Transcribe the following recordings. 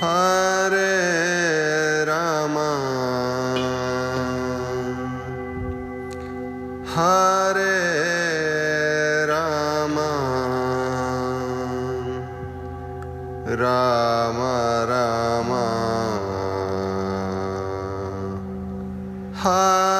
Hare Rama Hare Rama Rama Rama Hare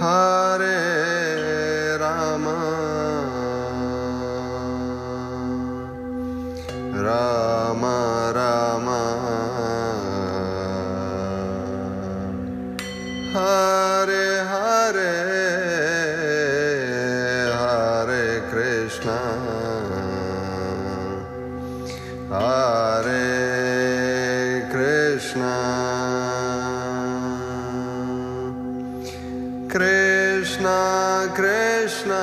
Hare Krishna Krishna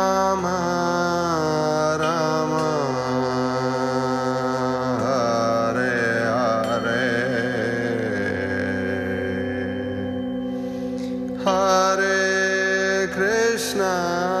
Krishna,